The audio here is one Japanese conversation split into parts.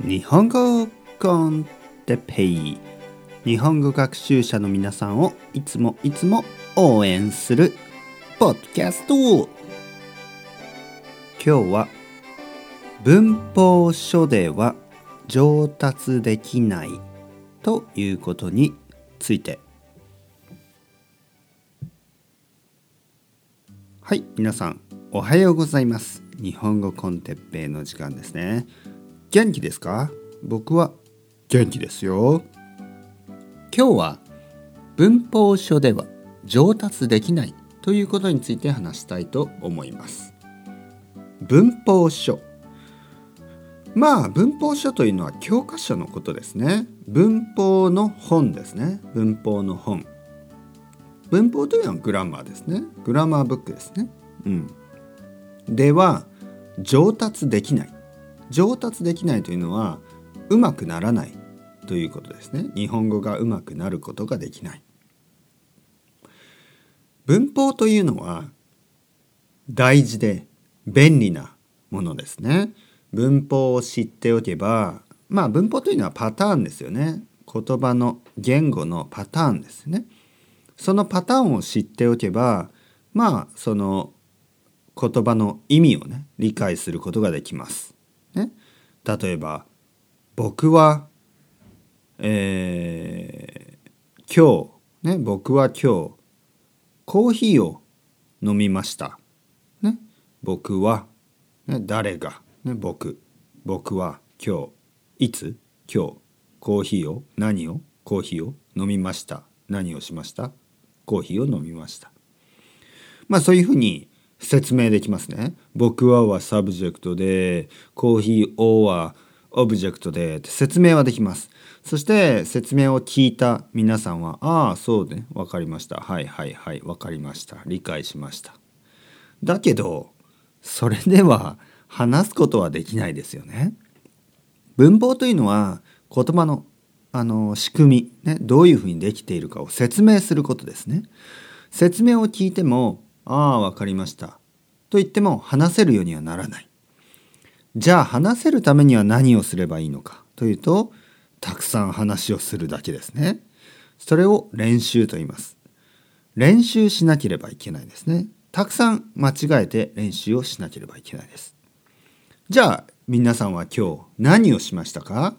日本語コンテペイ。日本語学習者の皆さんをいつもいつも応援するポッドキャスト。今日は文法書では上達できないということについて。はい皆さんおはようございます。日本語コンテッペイの時間ですね。元気ですか？僕は元気ですよ。今日は文法書では上達できないということについて話したいと思います。文法書。まあ文法書というのは教科書のことですね。文法の本ですね。文法の本。文法というのはグラマーですね。グラマーブックですね。うん。では上達できない。上達できないというのはうまくならないということですね。日本語がうまくなることができない。文法というのは大事で便利なものですね。文法を知っておけばまあ文法というのはパターンですよね。言葉の言語のパターンですね。そのパターンを知っておけばまあその言葉の意味をね理解することができます。ね、例えば「僕は、えー、今日、ね、僕は今日コーヒーを飲みました」ね、僕は、ね、誰が、ね、僕僕は今日いつ今日コーヒーを何をコーヒーを飲みました。何をしました？コーヒーを飲みました。まあそういうふうに説明できますね。僕はは subject で、コーヒーをは object で説明はできます。そして説明を聞いた皆さんは、ああ、そうね、わかりました。はいはいはい、わかりました。理解しました。だけど、それでは話すことはできないですよね。文法というのは言葉のあの仕組み、ね、どういうふうにできているかを説明することですね。説明を聞いてもああ、わかりました。と言っても話せるようにはならない。じゃあ話せるためには何をすればいいのか？というと、たくさん話をするだけですね。それを練習と言います。練習しなければいけないですね。たくさん間違えて練習をしなければいけないです。じゃあ皆さんは今日何をしましたか？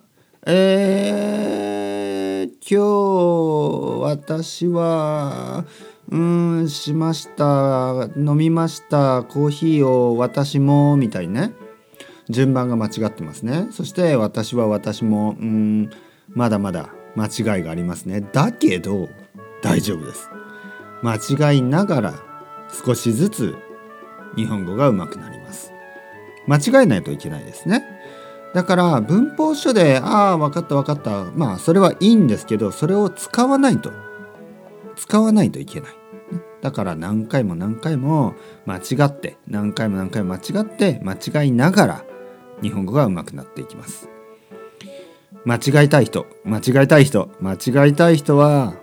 えー、今日私はうんしました。飲みました。コーヒーを私もみたいにね。順番が間違ってますね。そして私は私もうんまだまだ間違いがありますね。だけど大丈夫です。間違いながら少しずつ日本語が上手くなります。間違えないといけないですね。だから文法書で「ああ分かった分かった」まあそれはいいんですけどそれを使わないと使わないといけない。だから何回も何回も間違って何回も何回も間違って間違いながら日本語が上手くなっていきます。間違いたい人間違いたい人間違いたい人は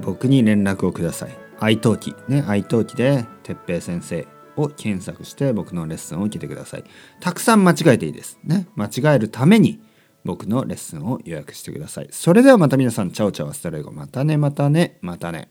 僕に連絡をください。 italki ね italki で哲平先生を検索して僕のレッスンを受けてください。たくさん間違えていいです。ね間違えるために僕のレッスンを予約してください。それではまた皆さん、 ciao ciao hasta luego。またね、またね、またね。